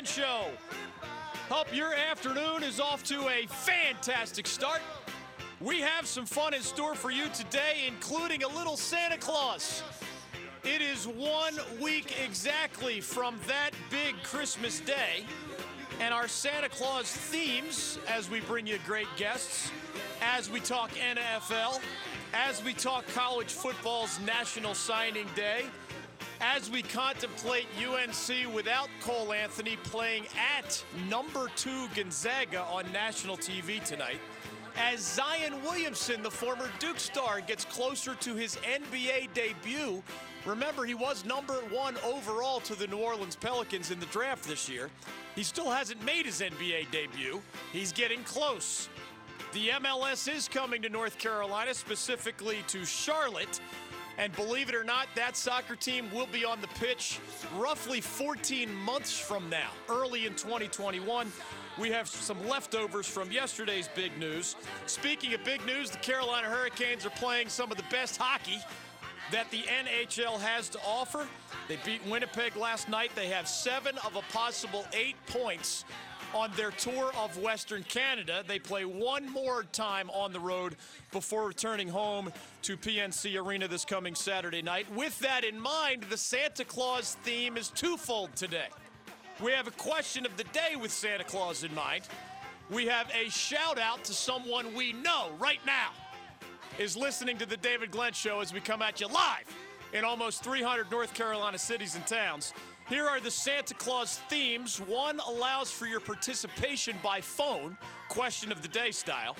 Glenn Show. Hope your afternoon is off to a fantastic start. We have some fun in store for you today, including a little Santa Claus. It is one week exactly from that big Christmas day, and our Santa Claus themes as we bring you great guests, as we talk NFL, as we talk college football's National Signing Day as we contemplate UNC without Cole Anthony playing at number two Gonzaga on national TV tonight. As Zion Williamson, the former Duke star, gets closer to his NBA debut. Remember, he was number one overall to the New Orleans Pelicans in the draft this year. He still hasn't made his NBA debut. He's getting close. The MLS is coming to North Carolina, specifically to Charlotte. And believe it or not, that soccer team will be on the pitch roughly 14 months from now, early in 2021. We have some leftovers from yesterday's big news. Speaking of big news, the Carolina Hurricanes are playing some of the best hockey that the NHL has to offer. They beat Winnipeg last night. They have seven of a possible eight points on their tour of Western Canada. They play one more time on the road before returning home to PNC Arena this coming Saturday night. With that in mind, the Santa Claus theme is twofold today. We have a question of the day with Santa Claus in mind. We have a shout out to someone we know right now is listening to the David Glenn Show as we come at you live in almost 300 North Carolina cities and towns. Here are the Santa Claus themes. One allows for your participation by phone, question of the day style.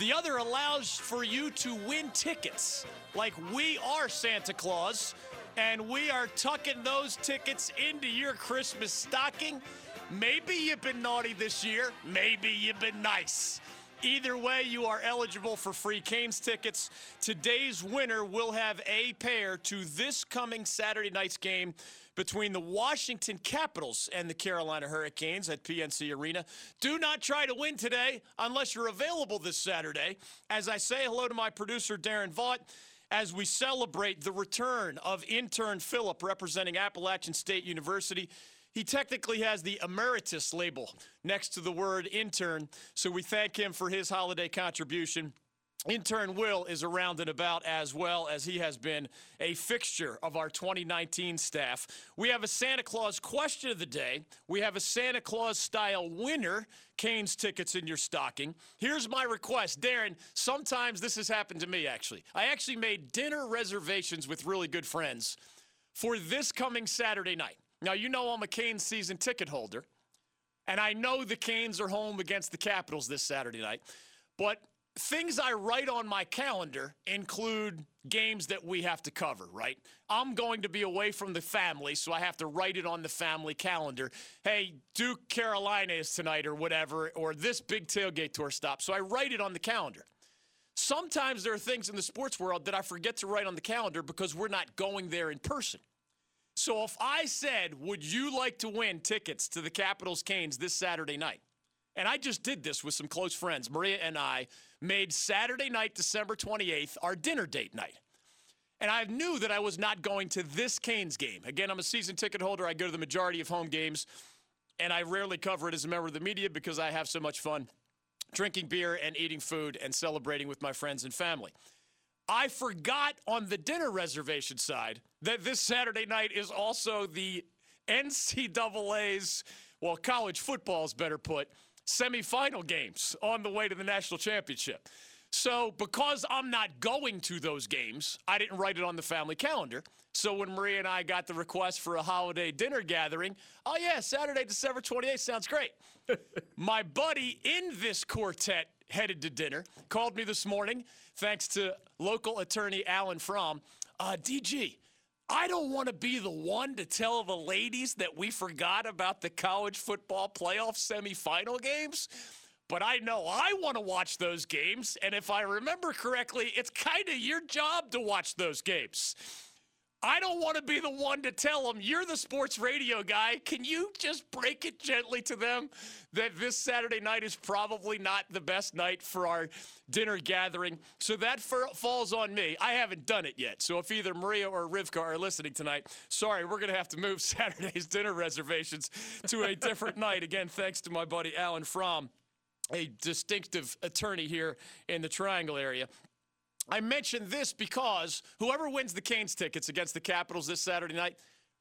The other allows for you to win tickets, like we are Santa Claus, and we are tucking those tickets into your Christmas stocking. Maybe you've been naughty this year, maybe you've been nice. Either way, you are eligible for free Canes tickets. Today's winner will have a pair to this coming Saturday night's game between the Washington Capitals and the Carolina Hurricanes at PNC Arena. Do not try to win today unless you're available this Saturday. As I say hello to my producer, Darren Vaught, as we celebrate the return of intern Philip representing Appalachian State University. He technically has the emeritus label next to the word intern, so we thank him for his holiday contribution. Intern Will is around and about as well as he has been a fixture of our 2019 staff. We have a Santa Claus question of the day. We have a Santa Claus style winner, Canes tickets in your stocking. Here's my request, Darren. Sometimes this has happened to me actually. I actually made dinner reservations with really good friends for this coming Saturday night. Now, you know I'm a Canes season ticket holder, and I know the Canes are home against the Capitals this Saturday night, but things I write on my calendar include games that we have to cover, right? I'm going to be away from the family, so I have to write it on the family calendar. Hey, Duke Carolina is tonight or whatever, or this big tailgate tour stop. So I write it on the calendar. Sometimes there are things in the sports world that I forget to write on the calendar because we're not going there in person. So if I said, Would you like to win tickets to the Capitals Canes this Saturday night? And I just did this with some close friends. Maria and I made Saturday night, December 28th, our dinner date night. And I knew that I was not going to this Canes game. Again, I'm a season ticket holder. I go to the majority of home games, and I rarely cover it as a member of the media because I have so much fun drinking beer and eating food and celebrating with my friends and family. I forgot on the dinner reservation side that this Saturday night is also the NCAA's, well, college football's better put, semifinal games on the way to the national championship. So, because I'm not going to those games, I didn't write it on the family calendar. So, when Maria and I got the request for a holiday dinner gathering, oh, yeah, Saturday, December 28th sounds great. My buddy in this quartet headed to dinner called me this morning, thanks to local attorney Alan Fromm. Uh, DG, I don't want to be the one to tell the ladies that we forgot about the college football playoff semifinal games. But I know I want to watch those games. And if I remember correctly, it's kind of your job to watch those games. I don't want to be the one to tell them, you're the sports radio guy. Can you just break it gently to them that this Saturday night is probably not the best night for our dinner gathering? So that falls on me. I haven't done it yet. So if either Maria or Rivka are listening tonight, sorry, we're going to have to move Saturday's dinner reservations to a different night. Again, thanks to my buddy Alan Fromm a distinctive attorney here in the Triangle area. I mention this because whoever wins the Canes tickets against the Capitals this Saturday night,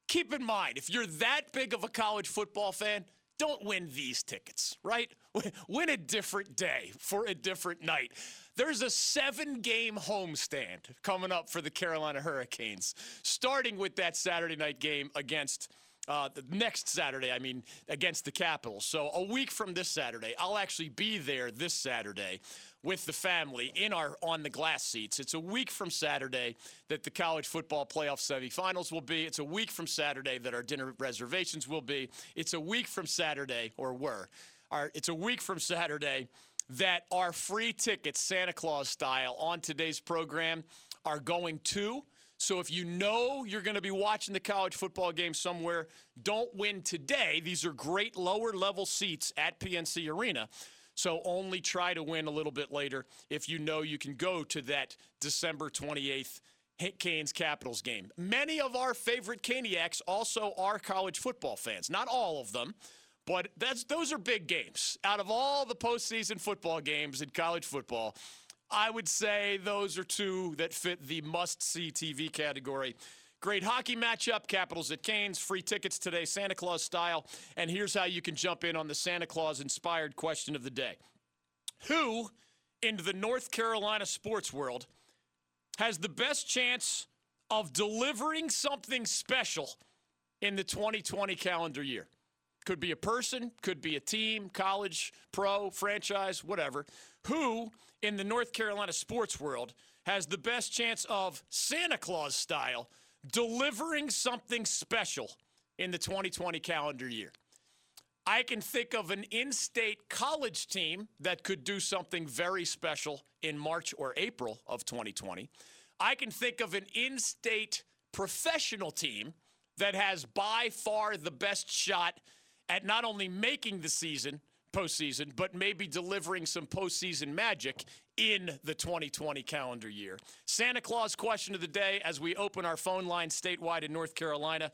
keep in mind, if you're that big of a college football fan, don't win these tickets, right? Win a different day for a different night. There's a seven game homestand coming up for the Carolina Hurricanes, starting with that Saturday night game against. Uh, the next Saturday, I mean, against the Capitals. So a week from this Saturday, I'll actually be there this Saturday with the family in our on the glass seats. It's a week from Saturday that the college football playoff semifinals will be. It's a week from Saturday that our dinner reservations will be. It's a week from Saturday, or were. Our, it's a week from Saturday that our free tickets, Santa Claus style, on today's program are going to. So if you know you're going to be watching the college football game somewhere, don't win today. These are great lower level seats at PNC Arena. So only try to win a little bit later if you know you can go to that December 28th Canes Capitals game. Many of our favorite Caniacs also are college football fans. Not all of them, but that's those are big games. Out of all the postseason football games in college football, I would say those are two that fit the must see TV category. Great hockey matchup, Capitals at Canes. Free tickets today, Santa Claus style. And here's how you can jump in on the Santa Claus inspired question of the day Who in the North Carolina sports world has the best chance of delivering something special in the 2020 calendar year? Could be a person, could be a team, college, pro, franchise, whatever. Who in the North Carolina sports world has the best chance of Santa Claus style? Delivering something special in the 2020 calendar year. I can think of an in state college team that could do something very special in March or April of 2020. I can think of an in state professional team that has by far the best shot at not only making the season, postseason, but maybe delivering some postseason magic in the 2020 calendar year. Santa Claus question of the day as we open our phone line statewide in North Carolina,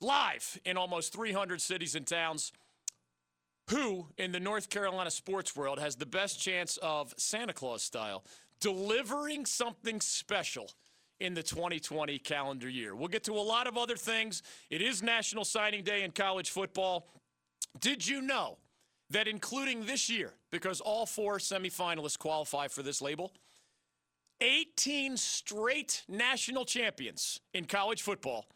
live in almost 300 cities and towns. Who in the North Carolina sports world has the best chance of Santa Claus style delivering something special? in the 2020 calendar year. We'll get to a lot of other things. It is National Signing Day in college football. Did you know that including this year, because all four semifinalists qualify for this label, 18 straight national champions in college football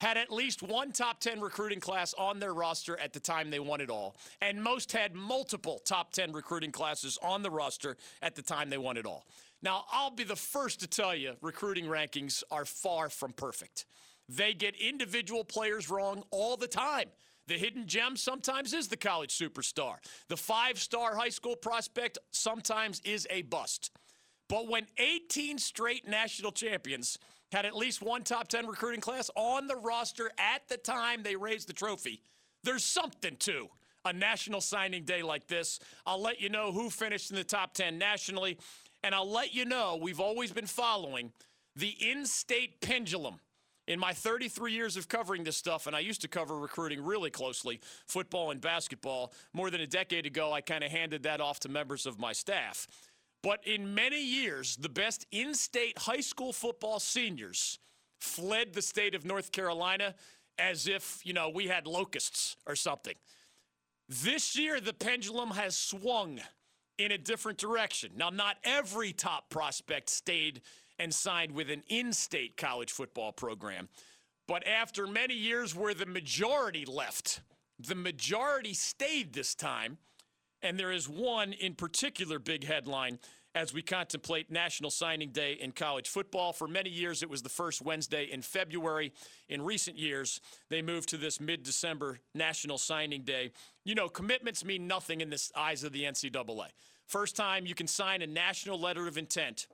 had at least one top 10 recruiting class on their roster at the time they won it all. And most had multiple top 10 recruiting classes on the roster at the time they won it all. Now, I'll be the first to tell you recruiting rankings are far from perfect. They get individual players wrong all the time. The hidden gem sometimes is the college superstar. The five star high school prospect sometimes is a bust. But when 18 straight national champions had at least one top 10 recruiting class on the roster at the time they raised the trophy, there's something to a national signing day like this. I'll let you know who finished in the top 10 nationally, and I'll let you know we've always been following the in state pendulum in my 33 years of covering this stuff, and I used to cover recruiting really closely, football and basketball, more than a decade ago, I kind of handed that off to members of my staff. But in many years, the best in state high school football seniors fled the state of North Carolina as if, you know, we had locusts or something. This year, the pendulum has swung in a different direction. Now, not every top prospect stayed and signed with an in state college football program. But after many years where the majority left, the majority stayed this time. And there is one in particular big headline as we contemplate National Signing Day in college football. For many years, it was the first Wednesday in February. In recent years, they moved to this mid December National Signing Day. You know, commitments mean nothing in the eyes of the NCAA. First time you can sign a national letter of intent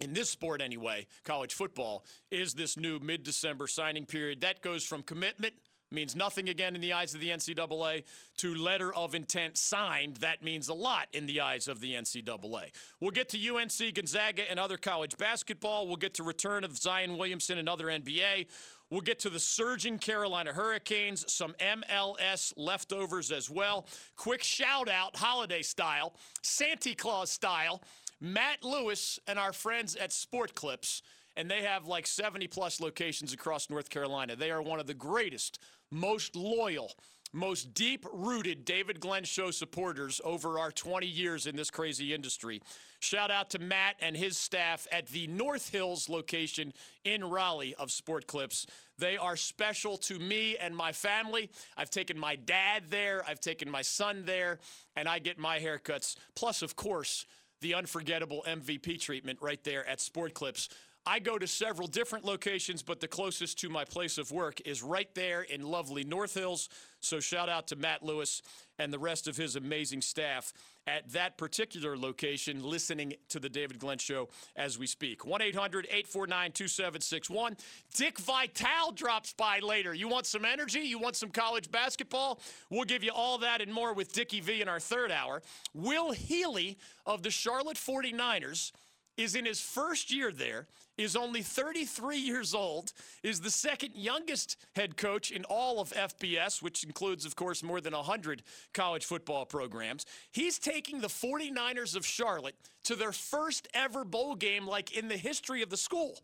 in this sport anyway, college football, is this new mid December signing period. That goes from commitment means nothing again in the eyes of the NCAA to letter of intent signed. That means a lot in the eyes of the NCAA. We'll get to UNC, Gonzaga, and other college basketball. We'll get to return of Zion Williamson and other NBA. We'll get to the surging Carolina Hurricanes, some MLS leftovers as well. Quick shout out, holiday style, Santa Claus style, Matt Lewis and our friends at Sport Clips and they have like 70 plus locations across North Carolina. They are one of the greatest most loyal, most deep rooted David Glenn Show supporters over our 20 years in this crazy industry. Shout out to Matt and his staff at the North Hills location in Raleigh of Sport Clips. They are special to me and my family. I've taken my dad there, I've taken my son there, and I get my haircuts. Plus, of course, the unforgettable MVP treatment right there at Sport Clips. I go to several different locations, but the closest to my place of work is right there in lovely North Hills. So shout out to Matt Lewis and the rest of his amazing staff at that particular location listening to the David Glenn Show as we speak. 1 800 849 2761. Dick Vitale drops by later. You want some energy? You want some college basketball? We'll give you all that and more with Dickie V in our third hour. Will Healy of the Charlotte 49ers is in his first year there is only 33 years old, is the second youngest head coach in all of FBS, which includes, of course, more than 100 college football programs. He's taking the 49ers of Charlotte to their first ever bowl game, like in the history of the school.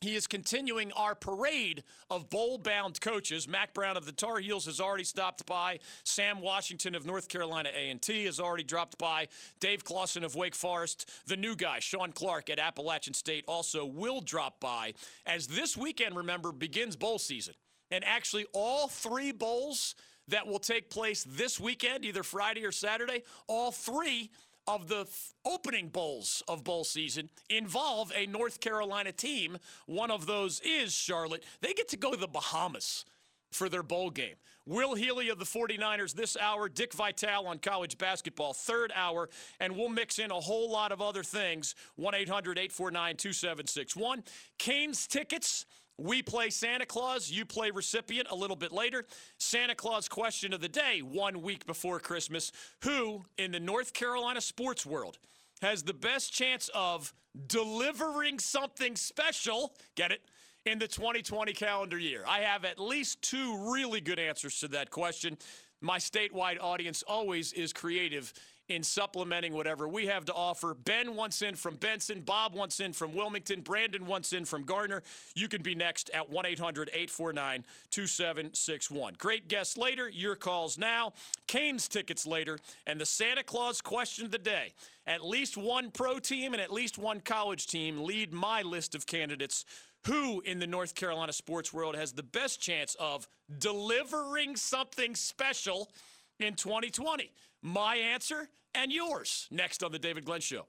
He is continuing our parade of bowl bound coaches. Mack Brown of the Tar Heels has already stopped by. Sam Washington of North Carolina A&T has already dropped by. Dave Clawson of Wake Forest. The new guy, Sean Clark at Appalachian State, also will drop by. As this weekend, remember, begins bowl season. And actually, all three bowls that will take place this weekend, either Friday or Saturday, all three of the f- opening bowls of bowl season involve a North Carolina team. One of those is Charlotte. They get to go to the Bahamas for their bowl game. Will Healy of the 49ers this hour, Dick Vitale on college basketball, third hour, and we'll mix in a whole lot of other things. 1 800 849 2761. Canes tickets we play Santa Claus, you play recipient a little bit later. Santa Claus question of the day, one week before Christmas. Who in the North Carolina sports world has the best chance of delivering something special? Get it? In the 2020 calendar year. I have at least two really good answers to that question. My statewide audience always is creative in supplementing whatever we have to offer. Ben wants in from Benson. Bob wants in from Wilmington. Brandon wants in from Gardner. You can be next at 1 800 849 2761. Great guests later. Your calls now. Canes tickets later. And the Santa Claus question of the day. At least one pro team and at least one college team lead my list of candidates. Who in the North Carolina sports world has the best chance of delivering something special in 2020? My answer and yours next on The David Glenn Show.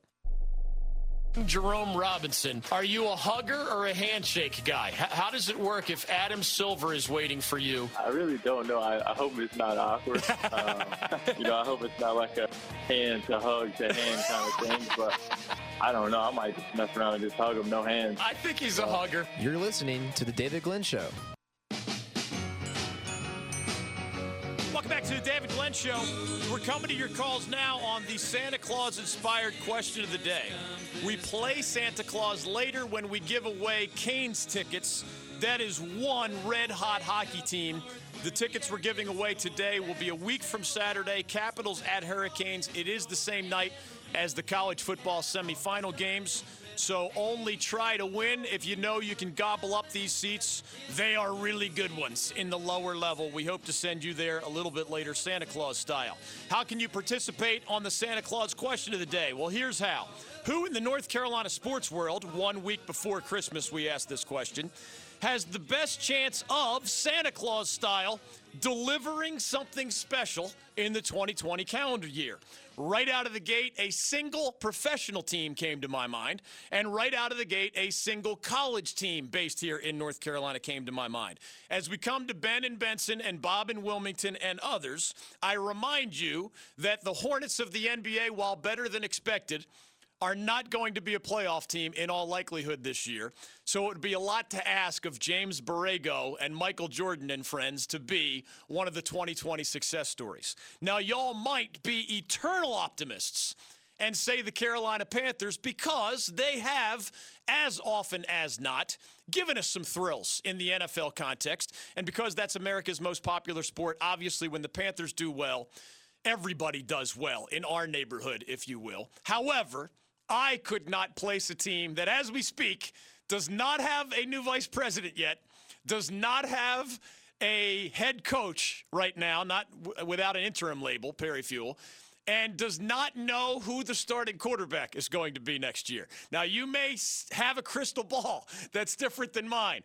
Jerome Robinson, are you a hugger or a handshake guy? H- how does it work if Adam Silver is waiting for you? I really don't know. I, I hope it's not awkward. um, you know, I hope it's not like a hand to hug to hand kind of thing. But I don't know. I might just mess around and just hug him, no hands. I think he's a hugger. You're listening to The David Glenn Show. The David Glenn Show. We're coming to your calls now on the Santa Claus inspired question of the day. We play Santa Claus later when we give away Canes tickets. That is one red hot hockey team. The tickets we're giving away today will be a week from Saturday. Capitals at Hurricanes. It is the same night as the college football semifinal games. So only try to win if you know you can gobble up these seats. They are really good ones in the lower level. We hope to send you there a little bit later, Santa Claus style. How can you participate on the Santa Claus question of the day? Well, here's how. Who in the North Carolina sports world, one week before Christmas, we asked this question, has the best chance of Santa Claus style delivering something special in the 2020 calendar year? Right out of the gate, a single professional team came to my mind. And right out of the gate, a single college team based here in North Carolina came to my mind. As we come to Ben and Benson and Bob and Wilmington and others, I remind you that the Hornets of the NBA, while better than expected, are not going to be a playoff team in all likelihood this year. So it would be a lot to ask of James Borrego and Michael Jordan and friends to be one of the 2020 success stories. Now, y'all might be eternal optimists and say the Carolina Panthers because they have, as often as not, given us some thrills in the NFL context. And because that's America's most popular sport, obviously, when the Panthers do well, everybody does well in our neighborhood, if you will. However, I could not place a team that, as we speak, does not have a new vice president yet, does not have a head coach right now, not w- without an interim label, Perry Fewell, and does not know who the starting quarterback is going to be next year. Now, you may have a crystal ball that's different than mine.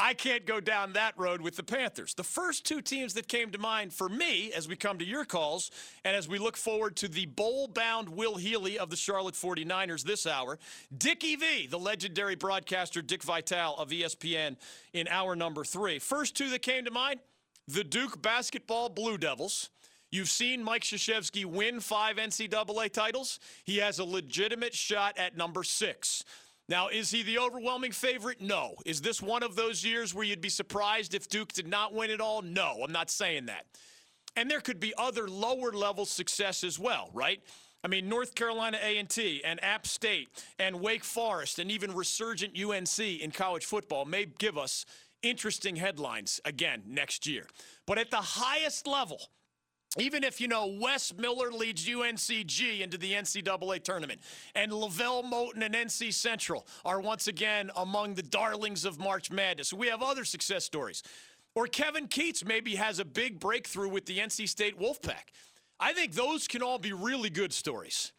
I can't go down that road with the Panthers. The first two teams that came to mind for me as we come to your calls and as we look forward to the bowl bound Will Healy of the Charlotte 49ers this hour, Dickie V, the legendary broadcaster Dick Vitale of ESPN in hour number three. First two that came to mind the Duke basketball Blue Devils. You've seen Mike Krzyzewski win five NCAA titles. He has a legitimate shot at number six. Now, is he the overwhelming favorite? No. Is this one of those years where you'd be surprised if Duke did not win it all? No, I'm not saying that. And there could be other lower level success as well, right? I mean, North Carolina A&T and App State and Wake Forest and even resurgent UNC in college football may give us interesting headlines again next year. But at the highest level, even if, you know, Wes Miller leads UNCG into the NCAA tournament and LeVelle Moton and NC Central are once again among the darlings of March Madness, we have other success stories. Or Kevin Keatts maybe has a big breakthrough with the NC State Wolfpack. I think those can all be really good stories.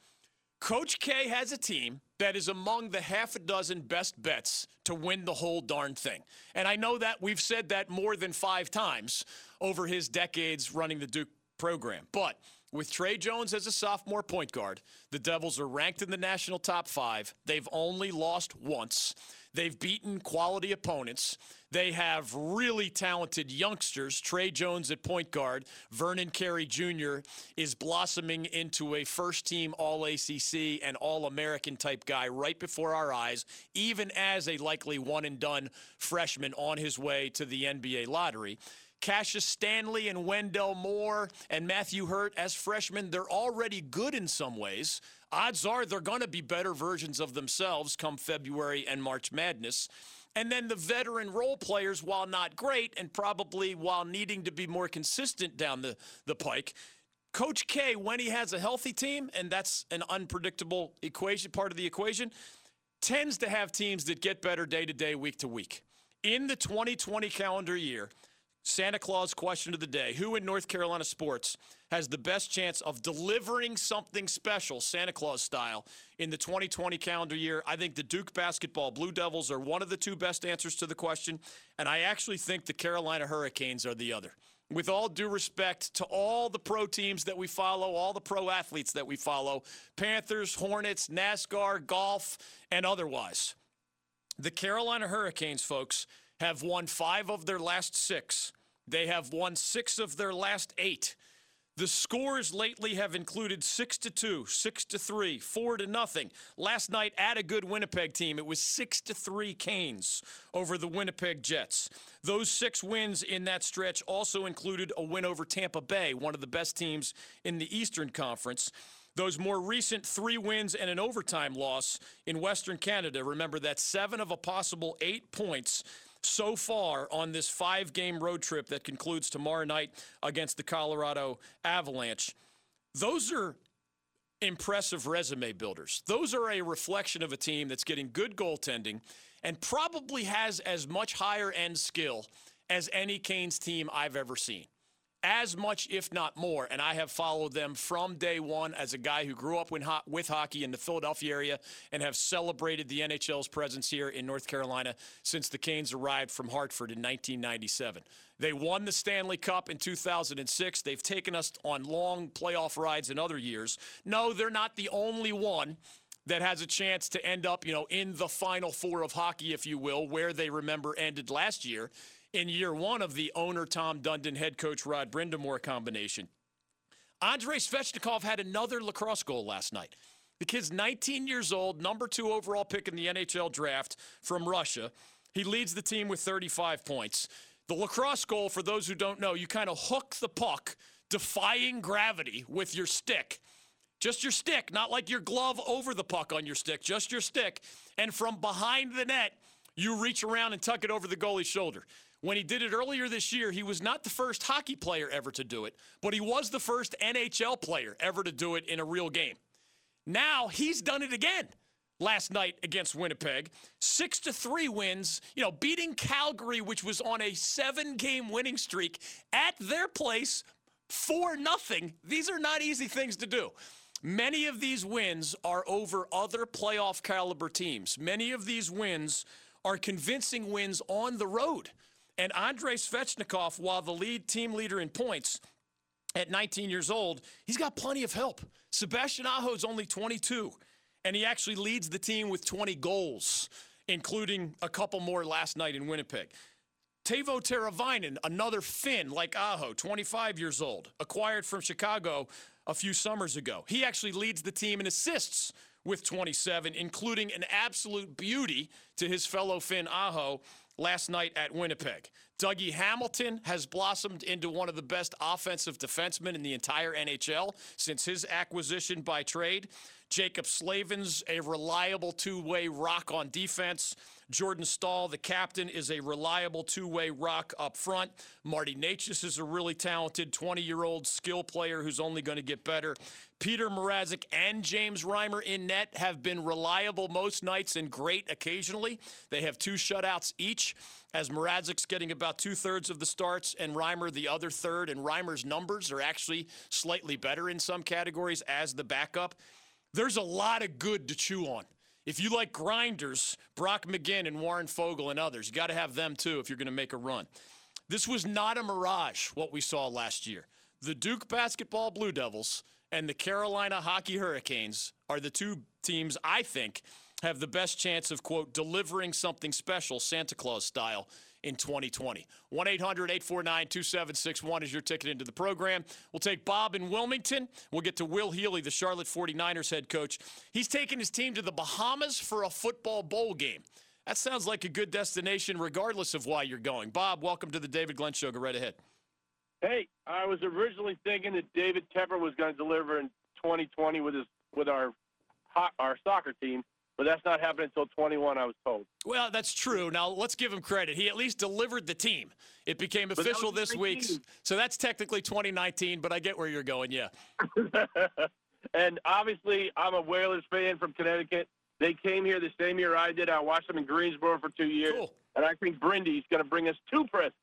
Coach K has a team that is among the half a dozen best bets to win the whole darn thing. And I know that we've said that more than five times over his decades running the Duke program. But with Tre Jones as a sophomore point guard, the Devils are ranked in the national top five. They've only lost once. They've beaten quality opponents. They have really talented youngsters. Tre Jones at point guard. Vernon Carey Jr. is blossoming into a first team All ACC and All American type guy right before our eyes, even as a likely one and done freshman on his way to the NBA lottery. Cassius Stanley and Wendell Moore and Matthew Hurt as freshmen, they're already good in some ways. Odds are they're going to be better versions of themselves come February and March Madness. And then the veteran role players, while not great and probably while needing to be more consistent down the, the pike, Coach K, when he has a healthy team, and that's an unpredictable equation, part of the equation, tends to have teams that get better day to day, week to week. In the 2020 calendar year, Santa Claus question of the day Who in North Carolina sports has the best chance of delivering something special, Santa Claus style, in the 2020 calendar year? I think the Duke basketball Blue Devils are one of the two best answers to the question, and I actually think the Carolina Hurricanes are the other. With all due respect to all the pro teams that we follow, all the pro athletes that we follow Panthers, Hornets, NASCAR, golf, and otherwise. The Carolina Hurricanes, folks, have won five of their last six. They have won six of their last eight. The scores lately have included six to two, six to three, four to nothing. Last night at a good Winnipeg team, it was six to three Canes over the Winnipeg Jets. Those six wins in that stretch also included a win over Tampa Bay, one of the best teams in the Eastern Conference. Those more recent three wins and an overtime loss in Western Canada, remember that seven of a possible eight points so far on this five game road trip that concludes tomorrow night against the Colorado Avalanche. Those are impressive resume builders. Those are a reflection of a team that's getting good goaltending and probably has as much higher end skill as any Canes team I've ever seen as much, if not more. And I have followed them from day one as a guy who grew up with hockey in the Philadelphia area and have celebrated the NHL's presence here in North Carolina since the Canes arrived from Hartford in 1997. They won the Stanley Cup in 2006. They've taken us on long playoff rides in other years. No, they're not the only one that has a chance to end up, you know, in the final four of hockey, if you will, where they remember ended last year in year one of the owner Tom Dundon, head coach Rod Brind'Amour combination. Andrei Svechnikov had another lacrosse goal last night. The kid's 19 years old, number two overall pick in the NHL draft from Russia. He leads the team with 35 points. The lacrosse goal, for those who don't know, you kind of hook the puck, defying gravity with your stick. Just your stick, not like your glove over the puck on your stick, just your stick. And from behind the net, you reach around and tuck it over the goalie's shoulder. When he did it earlier this year, he was not the first hockey player ever to do it, but he was the first NHL player ever to do it in a real game. Now he's done it again last night against Winnipeg. Six to three wins, you know, beating Calgary, which was on a seven game winning streak at their place for nothing. These are not easy things to do. Many of these wins are over other playoff caliber teams. Many of these wins are convincing wins on the road. And Andrei Svechnikov, while the lead team leader in points at 19 years old, he's got plenty of help. Sebastian Aho is only 22, and he actually leads the team with 20 goals, including a couple more last night in Winnipeg. Teuvo Teravainen, another Finn like Aho, 25 years old, acquired from Chicago a few summers ago. He actually leads the team in assists with 27, including an absolute beauty to his fellow Finn Aho last night at Winnipeg. Dougie Hamilton has blossomed into one of the best offensive defensemen in the entire NHL since his acquisition by trade. Jaccob Slavin's a reliable two way rock on defense. Jordan Staal, the captain, is a reliable two way rock up front. Marty Necas is a really talented 20 year old skill player who's only going to get better. Peter Mrazek and James Reimer in net have been reliable most nights and great occasionally. They have two shutouts each as Mrazek's getting about two thirds of the starts and Reimer the other third. And Reimer's numbers are actually slightly better in some categories as the backup. There's a lot of good to chew on. If you like grinders, Brock McGinn and Warren Foegele and others, you got to have them too if you're going to make a run. This was not a mirage, what we saw last year. The Duke basketball Blue Devils and the Carolina Hockey Hurricanes are the two teams I think have the best chance of, quote, delivering something special, Santa Claus style, in 2020. 1 800 849 2761 is your ticket into the program. We'll take Bob in Wilmington. We'll get to Will Healy, the Charlotte 49ers head coach. He's taking his team to the Bahamas for a football bowl game. That sounds like a good destination, regardless of why you're going. Bob, welcome to the David Glenn Show. Go right ahead. Hey, I was originally thinking that David Tepper was going to deliver in 2020 with his with our our soccer team but that's not happening until 21, I was told. Well, that's true. Now, let's give him credit. He at least delivered the team. It became official this week. So that's technically 2019, but I get where you're going, yeah. and obviously, I'm a Whalers fan from Connecticut. They came here the same year I did. I watched them in Greensboro for two years. Cool. And I think Brindy's going to bring us two presents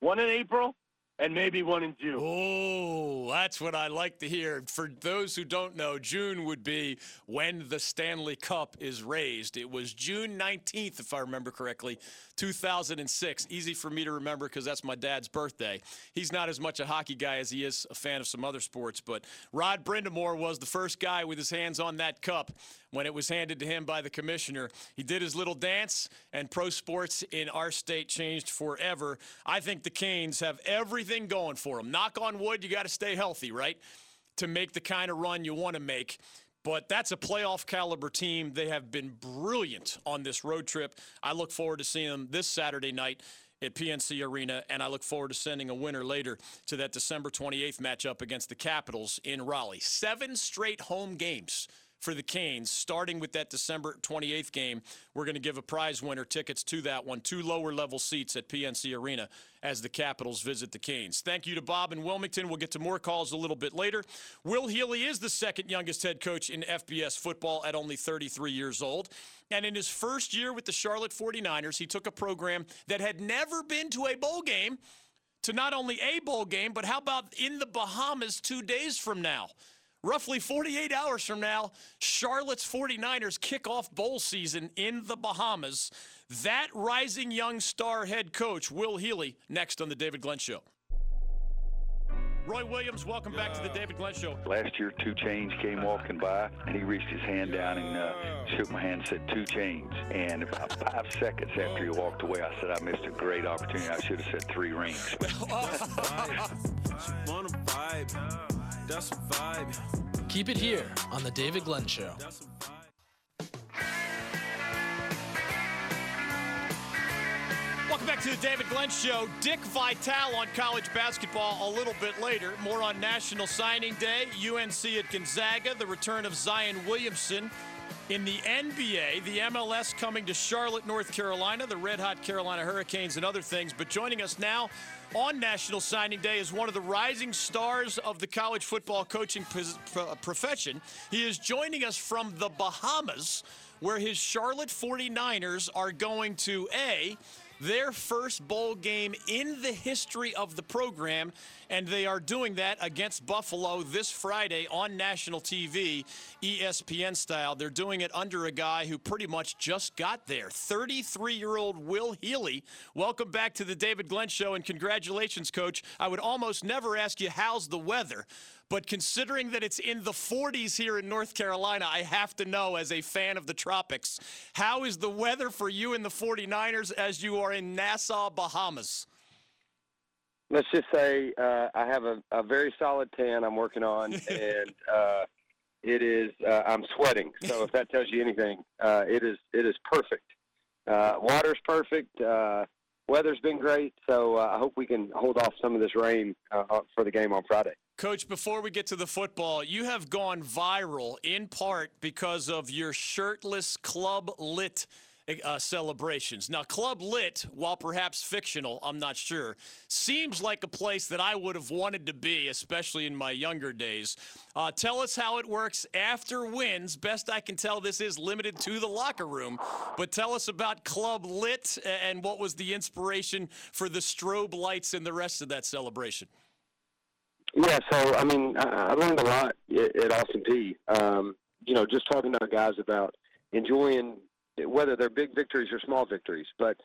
one in April and maybe one in June. Oh, that's what I like to hear. For those who don't know, June would be when the Stanley Cup is raised. It was June 19th, if I remember correctly, 2006. Easy for me to remember because that's my dad's birthday. He's not as much a hockey guy as he is a fan of some other sports, but Rod Brind'Amour was the first guy with his hands on that cup when it was handed to him by the commissioner. He did his little dance, and pro sports in our state changed forever. I think the Canes have everything going for them. Knock on wood, you got to stay healthy, right? To make the kind of run you want to make. But that's a playoff caliber team. They have been brilliant on this road trip. I look forward to seeing them this Saturday night at PNC Arena, and I look forward to sending a winner later to that December 28th matchup against the Capitals in Raleigh. Seven straight home games for the Canes, starting with that December 28th game. We're going to give a prize winner tickets to that one, two lower level seats at PNC Arena as the Capitals visit the Canes. Thank you to Bob in Wilmington. We'll get to more calls a little bit later. Will Healy is the second youngest head coach in FBS football at only 33 years old. And in his first year with the Charlotte 49ers, he took a program that had never been to a bowl game to not only a bowl game, but how about in the Bahamas two days from now? Roughly 48 hours from now, Charlotte's 49ers kick off bowl season in the Bahamas. That rising young star head coach, Will Healy, next on The David Glenn Show. Roy Williams, welcome back to the David Glenn Show. Last year, 2 Chainz came walking by, and he reached his hand down and uh, shook my hand and said, 2 Chainz. And about five seconds after he walked away, I said, I missed a great opportunity. I should have said three rings. That's a vibe. Keep it here on the David Glenn Show. Welcome back to the David Glenn Show. Dick Vitale on college basketball a little bit later. More on National Signing Day, UNC at Gonzaga, the return of Zion Williamson. In the NBA, the MLS coming to Charlotte, North Carolina, the red hot Carolina Hurricanes, and other things. But joining us now on National Signing Day is one of the rising stars of the college football coaching profession. He is joining us from the Bahamas, where his Charlotte 49ers are going to A, their first bowl game in the history of the program, and they are doing that against Buffalo this Friday on national TV, ESPN style. They're doing it under a guy who pretty much just got there 33 year old Will Healy. Welcome back to the David Glenn Show, and congratulations, Coach. I would almost never ask you, how's the weather? But considering that it's in the 40s here in North Carolina, I have to know, as a fan of the tropics, how is the weather for you in the 49ers as you are in Nassau, Bahamas? Let's just say uh, I have a, a, very solid tan I'm working on, and uh, it is uh, I'm sweating. So if that tells you anything, uh, it is it is perfect. Uh, water's perfect. Uh, weather's been great, so I hope we can hold off some of this rain for the game on Friday. Coach, before we get to the football, you have gone viral in part because of your shirtless club lit uh, celebrations. Now, Club Lit, while perhaps fictional, I'm not sure, seems like a place that I would have wanted to be, especially in my younger days. Uh, tell us how it works after wins. Best I can tell, this is limited to the locker room, but tell us about Club Lit and what was the inspiration for the strobe lights and the rest of that celebration. Yeah, so I mean, I, I learned a lot at, Austin Peay. Um, you know, just talking to our guys about enjoying whether they're big victories or small victories, but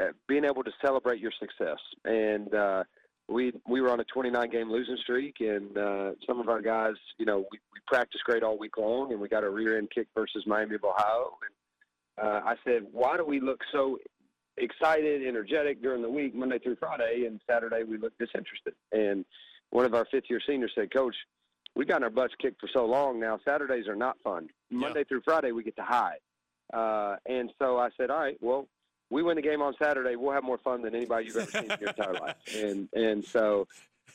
uh, being able to celebrate your success. And uh, we we were on a 29 game losing streak, and uh, some of our guys, you know, we, we practiced great all week long, and we got a rear end kick versus Miami of Ohio. And uh, I said, why do we look so excited, energetic during the week, Monday through Friday, and Saturday we look disinterested? And one of our fifth year seniors said, Coach, we've gotten our butts kicked for so long now. Saturdays are not fun. Monday yeah. through Friday, we get to hide. Uh, and so I said, all right, well, we win the game on Saturday. We'll have more fun than anybody you've ever seen in your entire life. And and so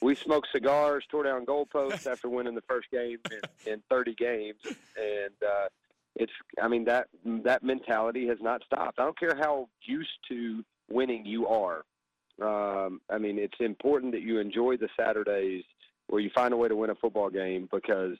we smoked cigars, tore down goalposts after winning the first game in, in 30 games, and uh, it's I mean that that mentality has not stopped. I don't care how used to winning you are. Um, I mean, it's important that you enjoy the Saturdays where you find a way to win a football game because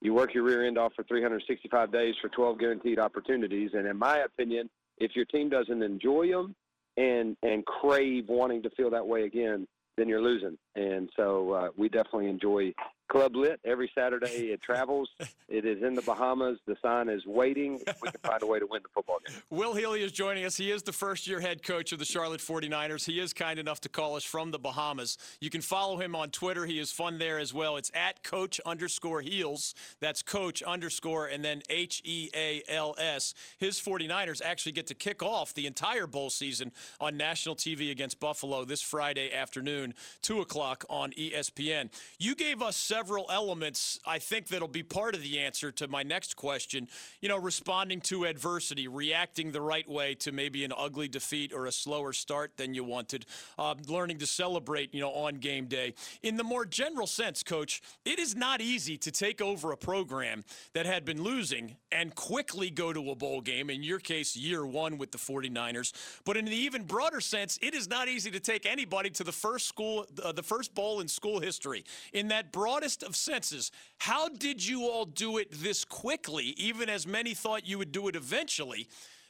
you work your rear end off for 365 days for 12 guaranteed opportunities. And in my opinion, if your team doesn't enjoy them and and crave wanting to feel that way again, then you're losing. And so uh, we definitely enjoy Club Lit every Saturday. It travels. it is in the Bahamas. The sign is waiting. We can find a way to win the football game. Will Healy is joining us. He is the first year head coach of the Charlotte 49ers. He is kind enough to call us from the Bahamas. You can follow him on Twitter. He is fun there as well. It's at coach underscore heels. That's coach underscore and then H E A L S. His 49ers actually get to kick off the entire bowl season on national TV against Buffalo this Friday afternoon, 2 o'clock on ESPN. You gave us several elements, I think, that'll be part of the answer to my next question. You know, responding to adversity, reacting the right way to maybe an ugly defeat or a slower start than you wanted, uh, learning to celebrate, you know, on game day. In the more general sense, coach, it is not easy to take over a program that had been losing and quickly go to a bowl game, in your case, year one with the 49ers. But in the even broader sense, it is not easy to take anybody to the first school, uh, the first bowl in school history. In that broadest of senses, how did you all do it this quickly, even as many thought you would do it eventually?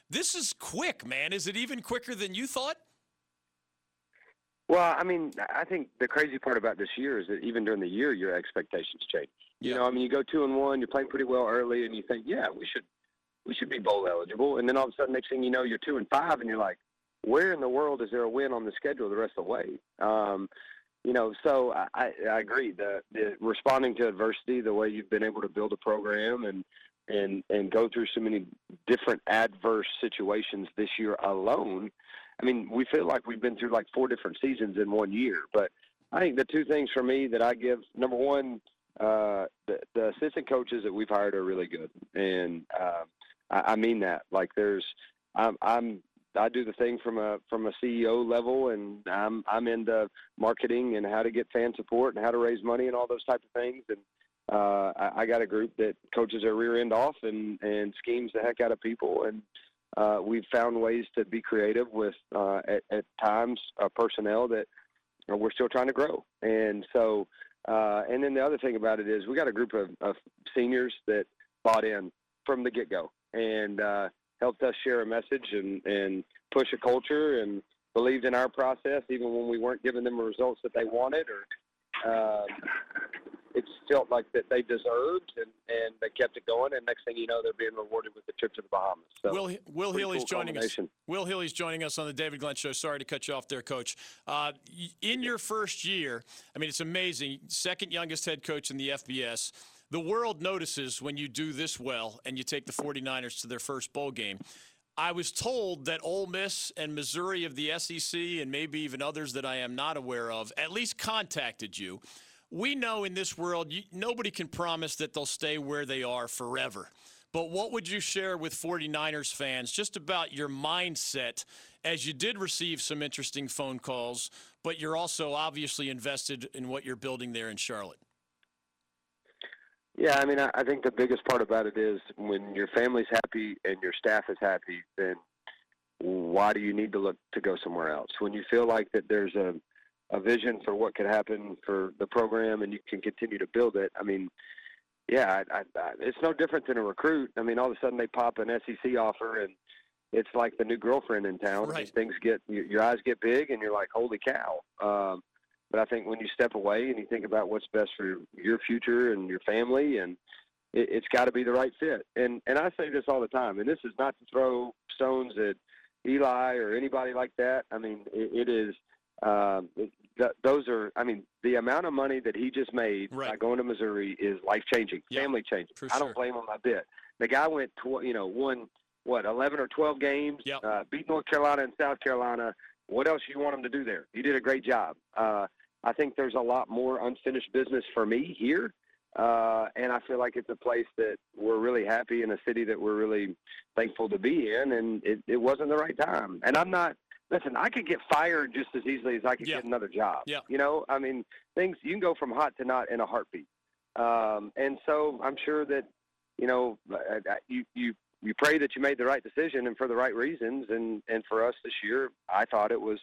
This is quick, man. Is it even quicker than you thought? Well, I mean, I think the crazy part about this year is that even during the year, your expectations change. Yeah. You know, I mean, you go two and one, you're playing pretty well early, and you think, yeah, we should, we should be bowl eligible, and then all of a sudden, next thing you know, you're two and five, and you're like, where in the world is there a win on the schedule the rest of the way? Um, you know, so I, I agree. The, the responding to adversity, the way you've been able to build a program and and and go through so many different adverse situations this year alone. I mean, we feel like we've been through like four different seasons in one year. But I think the two things for me that I give number one, uh, the, the assistant coaches that we've hired are really good, and uh, I, I mean that. Like, there's, I'm, I'm, I do the thing from a from a CEO level, and I'm I'm into marketing and how to get fan support and how to raise money and all those type of things. And uh, I, I got a group that coaches their rear end off and and schemes the heck out of people, and uh, we've found ways to be creative with uh, at, at times uh, personnel that we're still trying to grow. And so uh, and then the other thing about it is we got a group of, of seniors that bought in from the get go and uh, helped us share a message and, and push a culture and believed in our process even when we weren't giving them the results that they wanted or uh, it felt like that they deserved, and, and they kept it going. And next thing you know, they're being rewarded with the trip to the Bahamas. So Will Will Healy's cool joining us. Will Healy's joining us on the David Glenn Show. Sorry to cut you off there, Coach. Uh, in your first year, I mean, it's amazing. Second youngest head coach in the FBS. The world notices when you do this well and you take the 49ers to their first bowl game. I was told that Ole Miss and Missouri of the SEC and maybe even others that I am not aware of at least contacted you we know in this world, you, nobody can promise that they'll stay where they are forever. But what would you share with 49ers fans just about your mindset as you did receive some interesting phone calls, but you're also obviously invested in what you're building there in Charlotte? Yeah, I mean, I think the biggest part about it is when your family's happy and your staff is happy, then why do you need to look to go somewhere else? When you feel like that there's a a vision for what could happen for the program, and you can continue to build it. I mean, yeah, I, I, I, it's no different than a recruit. I mean, all of a sudden they pop an SEC offer, and it's like the new girlfriend in town. Right. things get your, your eyes get big, and you're like, holy cow. Um, but I think when you step away and you think about what's best for your future and your family, and it, it's got to be the right fit. And and I say this all the time, and this is not to throw stones at Eli or anybody like that. I mean, it, it is um, th- those are, I mean, the amount of money that he just made right. by going to Missouri is life changing, yeah, family changing. I don't blame him a bit. The guy went, tw- you know, won what, 11 or 12 games, yep. uh, beat North Carolina and South Carolina. What else you want him to do there? He did a great job. Uh, I think there's a lot more unfinished business for me here. Uh, and I feel like it's a place that we're really happy in a city that we're really thankful to be in. And it, it wasn't the right time. And I'm not, listen, I could get fired just as easily as I could yeah. get another job. Yeah. You know, I mean, things you can go from hot to not in a heartbeat. Um, and so I'm sure that, you know, you you you pray that you made the right decision and for the right reasons. And and for us this year, I thought it was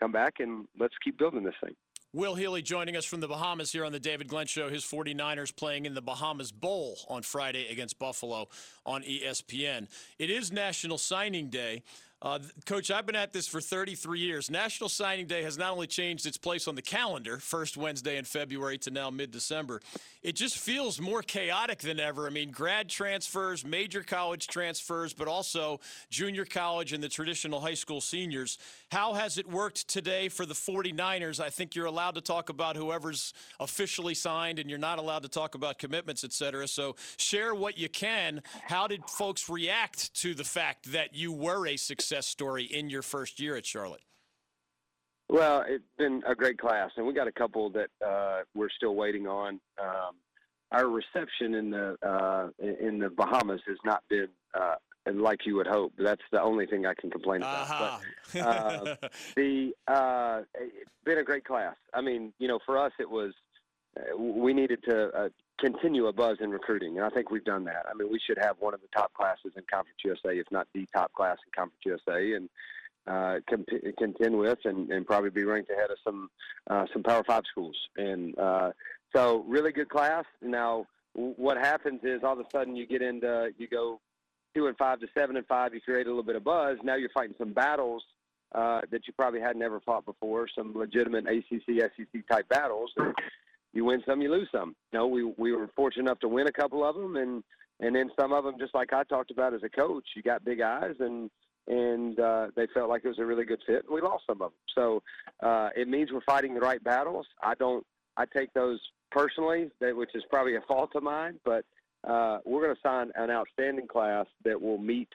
come back and let's keep building this thing. Will Healy joining us from the Bahamas here on the David Glenn Show. His 49ers playing in the Bahamas Bowl on Friday against Buffalo on ESPN. It is National Signing Day. Uh, Coach, I've been at this for 33 years. National Signing Day has not only changed its place on the calendar, first Wednesday in February to now mid December, it just feels more chaotic than ever. I mean, grad transfers, major college transfers, but also junior college and the traditional high school seniors. How has it worked today for the 49ers? I think you're allowed to talk about whoever's officially signed, and you're not allowed to talk about commitments, et cetera. So share what you can. How did folks react to the fact that you were a success story in your first year at Charlotte? Well, it's been a great class, and we got a couple that uh, we're still waiting on. Um, our reception in the uh, in the Bahamas has not been uh, like you would hope. That's the only thing I can complain about. Uh-huh. But, uh, the uh, it's been a great class. I mean, you know, for us, it was uh, we needed to uh, continue a buzz in recruiting, and I think we've done that. I mean, we should have one of the top classes in Conference USA, if not the top class in Conference USA, and uh, comp- contend with and, and probably be ranked ahead of some uh, some Power Five schools. And uh, so, really good class. Now, w- what happens is all of a sudden you get into you go two and five to seven and five. You create a little bit of buzz. Now you're fighting some battles uh, that you probably had never fought before. Some legitimate ACC, SEC type battles. You win some, you lose some. You know, we we were fortunate enough to win a couple of them, and and then some of them, just like I talked about as a coach, you got big eyes and and uh, they felt like it was a really good fit, and we lost some of them. So uh, it means we're fighting the right battles. I don't. I take those personally, which is probably a fault of mine, but uh, we're going to sign an outstanding class that will meet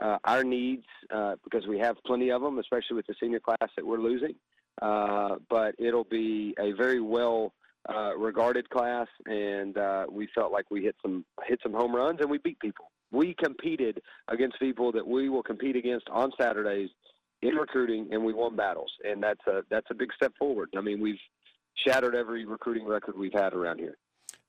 uh, our needs uh, because we have plenty of them, especially with the senior class that we're losing. Uh, but it'll be a very well uh, regarded class, and uh, we felt like we hit some hit some home runs and we beat people. We competed against people that we will compete against on Saturdays in recruiting, and we won battles, and that's a that's a big step forward. I mean, we've shattered every recruiting record we've had around here.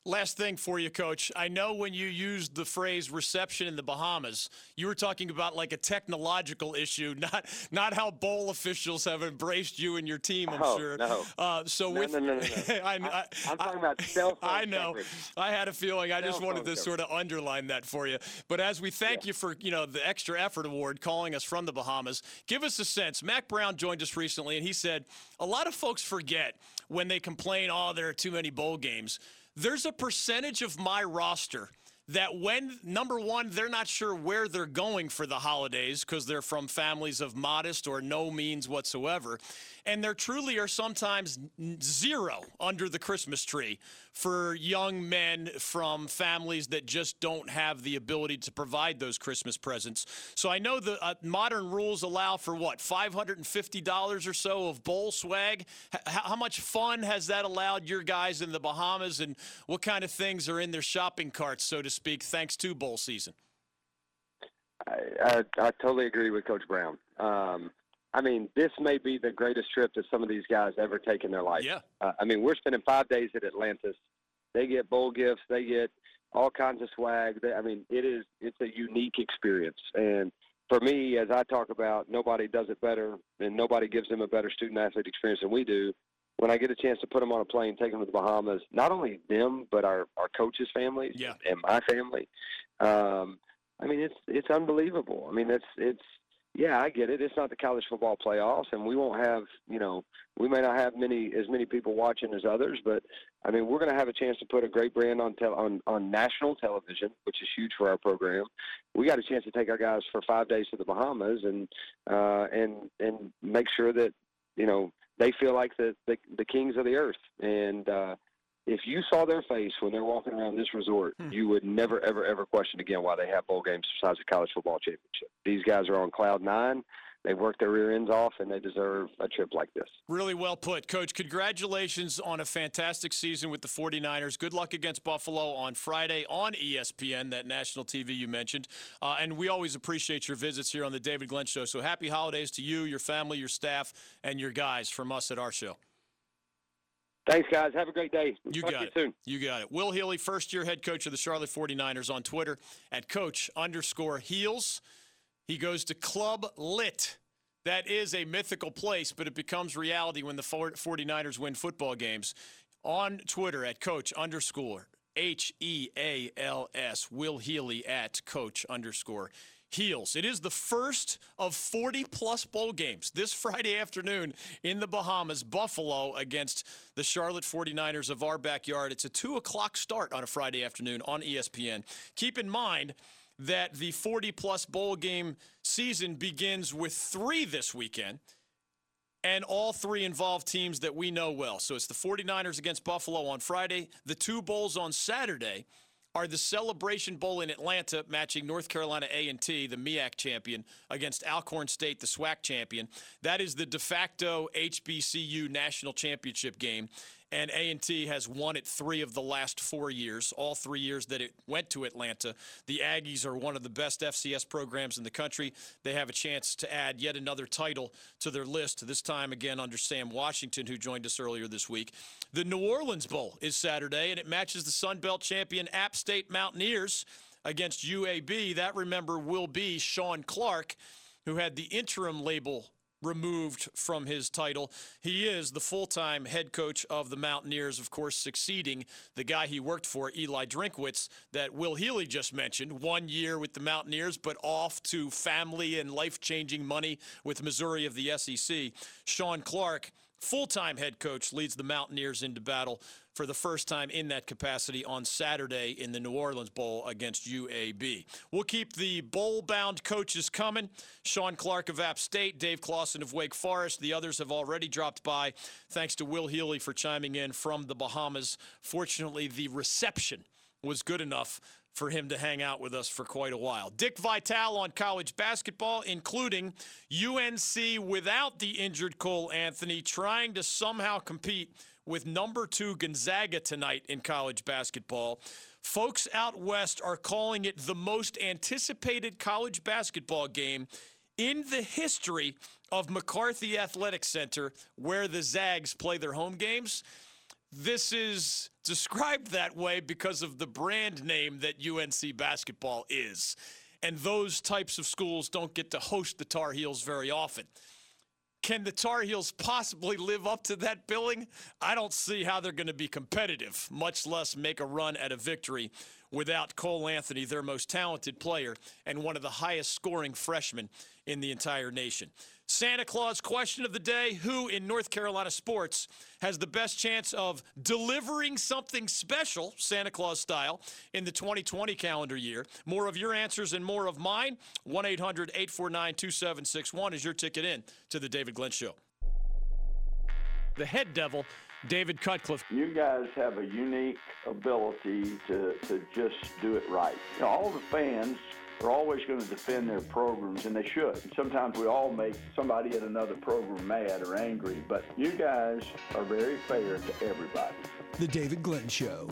Last thing for you, Coach. I know when you used the phrase reception in the Bahamas, you were talking about like a technological issue, not not how bowl officials have embraced you and your team. I'm oh, sure. No. Uh, so no, with, no, no, no, no. I, am talking about cell phone I know. coverage. I had a feeling. I Cell just wanted to sort of underline that for you. But as we thank Yeah. you for you know the extra effort award, calling us from the Bahamas, give us a sense. Mack Brown joined us recently, and he said a lot of folks forget when they complain, "Oh, there are too many bowl games." There's a percentage of my roster that when number one they're not sure where they're going for the holidays because they're from families of modest or no means whatsoever and there truly are sometimes zero under the christmas tree for young men from families that just don't have the ability to provide those christmas presents. So i know the uh, modern rules allow for what $550 or so of bowl swag? H- how much fun has that allowed your guys in the bahamas? And what kind of things are in their shopping carts so to speak thanks to bowl season? I, I, I totally agree with Coach Brown. Um, I mean, this may be the greatest trip that some of these guys ever take in their life. yeah Uh, I mean, we're spending five days at Atlantis. They get bowl gifts. They get all kinds of swag. They, I mean, it is it's a unique experience. And for me, as I talk about, nobody does it better, and nobody gives them a better student athlete experience than we do. When I get a chance to put them on a plane, take them to the Bahamas, not only them but our our coaches' families Yeah. and my family. Um, I mean, it's it's unbelievable. I mean, it's it's yeah, I get it. It's not the college football playoffs, and we won't have you know we may not have many as many people watching as others, but I mean we're going to have a chance to put a great brand on tel- on on national television, which is huge for our program. We got a chance to take our guys for five days to the Bahamas and uh, and and make sure that you know they feel like the the, the kings of the earth. And uh, if you saw their face when they're walking around this resort, Hmm. you would never ever ever question again why they have bowl games besides the college football championship. These guys are on cloud nine. They work their rear ends off, and they deserve a trip like this. Really well put, Coach. Congratulations on a fantastic season with the 49ers. Good luck against Buffalo on Friday on ESPN, that national TV you mentioned. Uh, and we always appreciate your visits here on the David Glenn Show. So happy holidays to you, your family, your staff, and your guys from us at our show. Thanks, guys. Have a great day. You Talk got to it. you soon. You got it. Will Healy, first year head coach of the Charlotte 49ers on Twitter at coach underscore heels. He goes to Club Lit. That is a mythical place, but it becomes reality when the 49ers win football games. On Twitter at coach underscore H E A L S. Will Healy at coach underscore heels. It is the first of 40 plus bowl games this Friday afternoon in the Bahamas, Buffalo against the Charlotte 49ers of our backyard. It's a 2 o'clock start on a Friday afternoon on ESPN. Keep in mind, that the 40 plus bowl game season begins with three this weekend, and all three involve teams that we know well. So it's the 49ers against Buffalo on Friday. The two bowls on Saturday are the Celebration Bowl in Atlanta, matching North Carolina A&T, the MEAC champion, against Alcorn State, the SWAC champion. That is the de facto HBCU national championship game. And A&T has won it three of the last four years, all three years that it went to Atlanta. The Aggies are one of the best FCS programs in the country. They have a chance to add yet another title to their list, this time again under Sam Washington, who joined us earlier this week. The New Orleans Bowl is Saturday, and it matches the Sun Belt champion App State Mountaineers against UAB. That, remember, will be Shawn Clark, who had the interim label removed from his title. He is the full time head coach of the Mountaineers, of course, succeeding the guy he worked for, Eli Drinkwitz, that Will Healy just mentioned. One year with the Mountaineers, but off to family and life changing money with Missouri of the SEC. Shawn Clark. Full time head coach leads the Mountaineers into battle for the first time in that capacity on Saturday in the New Orleans Bowl against UAB. We'll keep the bowl bound coaches coming. Shawn Clark of App State, Dave Clawson of Wake Forest. The others have already dropped by. Thanks to Will Healy for chiming in from the Bahamas. Fortunately, the reception was good enough for him to hang out with us for quite a while. Dick Vitale on college basketball, including UNC without the injured Cole Anthony, trying to somehow compete with number two Gonzaga tonight in college basketball. Folks out west are calling it the most anticipated college basketball game in the history of McCarthy Athletic Center, where the Zags play their home games. This is described that way because of the brand name that UNC basketball is. And those types of schools don't get to host the Tar Heels very often. Can the Tar Heels possibly live up to that billing? I don't see how they're going to be competitive, much less make a run at a victory without Cole Anthony, their most talented player and one of the highest scoring freshmen in the entire nation. Santa Claus question of the day Who in North Carolina sports has the best chance of delivering something special, Santa Claus style, in the 2020 calendar year? More of your answers and more of mine. 1 800 849 2761 is your ticket in to the David Glenn Show. The head devil, David Cutcliffe. You guys have a unique ability to, to just do it right. You know, all the fans are always going to defend their programs, and they should. Sometimes we all make somebody at another program mad or angry, but you guys are very fair to everybody. The David Glenn Show.